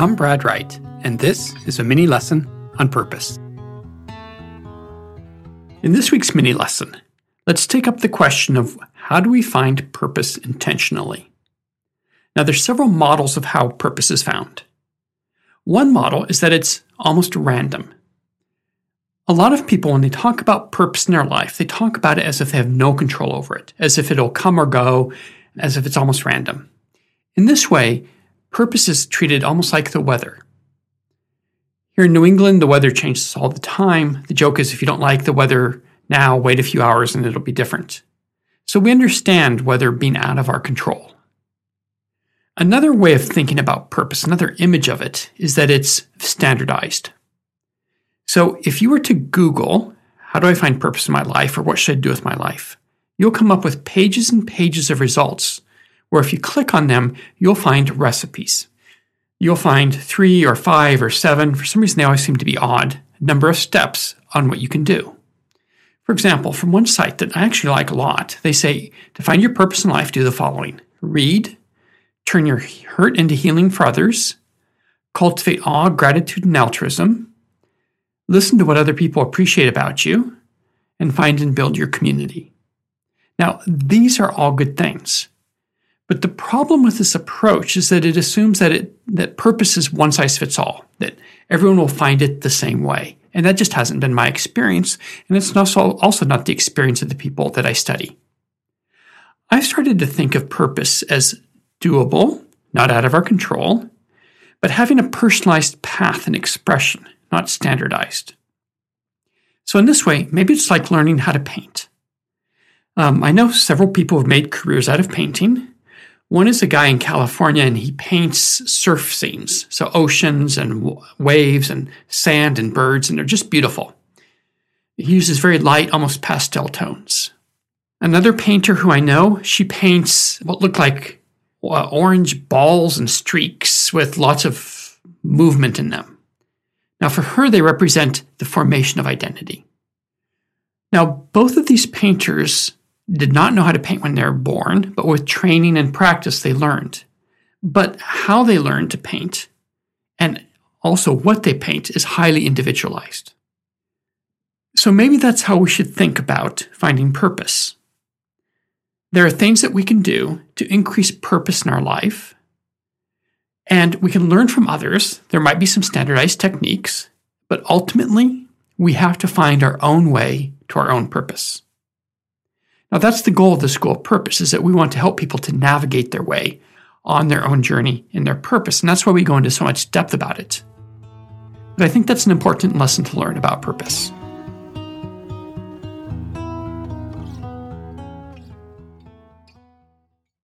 I'm Brad Wright, and this is a mini lesson on purpose. In this week's mini lesson, let's take up the question of how do we find purpose intentionally? Now, there's several models of how purpose is found. One model is that it's almost random. A lot of people, when they talk about purpose in their life, they talk about it as if they have no control over it, as if it'll come or go, as if it's almost random. In this way, purpose is treated almost like the weather. Here in New England, the weather changes all the time. The joke is if you don't like the weather now, wait a few hours and it'll be different. So we understand weather being out of our control. Another way of thinking about purpose, another image of it, is that it's standardized. So if you were to Google, how do I find purpose in my life or what should I do with my life? You'll come up with pages and pages of results where if you click on them, you'll find recipes. You'll find three or five or seven, for some reason they always seem to be odd, number of steps on what you can do. For example, from one site that I actually like a lot, they say to find your purpose in life, do the following read, turn your hurt into healing for others, cultivate awe, gratitude, and altruism, listen to what other people appreciate about you, and find and build your community. Now, these are all good things. But the problem with this approach is that it assumes that it that purpose is one size fits all, that everyone will find it the same way. And that just hasn't been my experience, and it's also, also not the experience of the people that I study. I've started to think of purpose as doable, not out of our control, but having a personalized path and expression not standardized. So, in this way, maybe it's like learning how to paint. Um, I know several people have made careers out of painting. One is a guy in California and he paints surf scenes, so oceans and waves and sand and birds, and they're just beautiful. He uses very light, almost pastel tones. Another painter who I know, she paints what look like uh, orange balls and streaks with lots of movement in them. Now, for her, they represent the formation of identity. Now, both of these painters did not know how to paint when they were born, but with training and practice, they learned. But how they learned to paint and also what they paint is highly individualized. So maybe that's how we should think about finding purpose. There are things that we can do to increase purpose in our life and we can learn from others. There might be some standardized techniques, but ultimately, we have to find our own way to our own purpose. Now, that's the goal of the School of Purpose, is that we want to help people to navigate their way on their own journey in their purpose. And that's why we go into so much depth about it. But I think that's an important lesson to learn about purpose.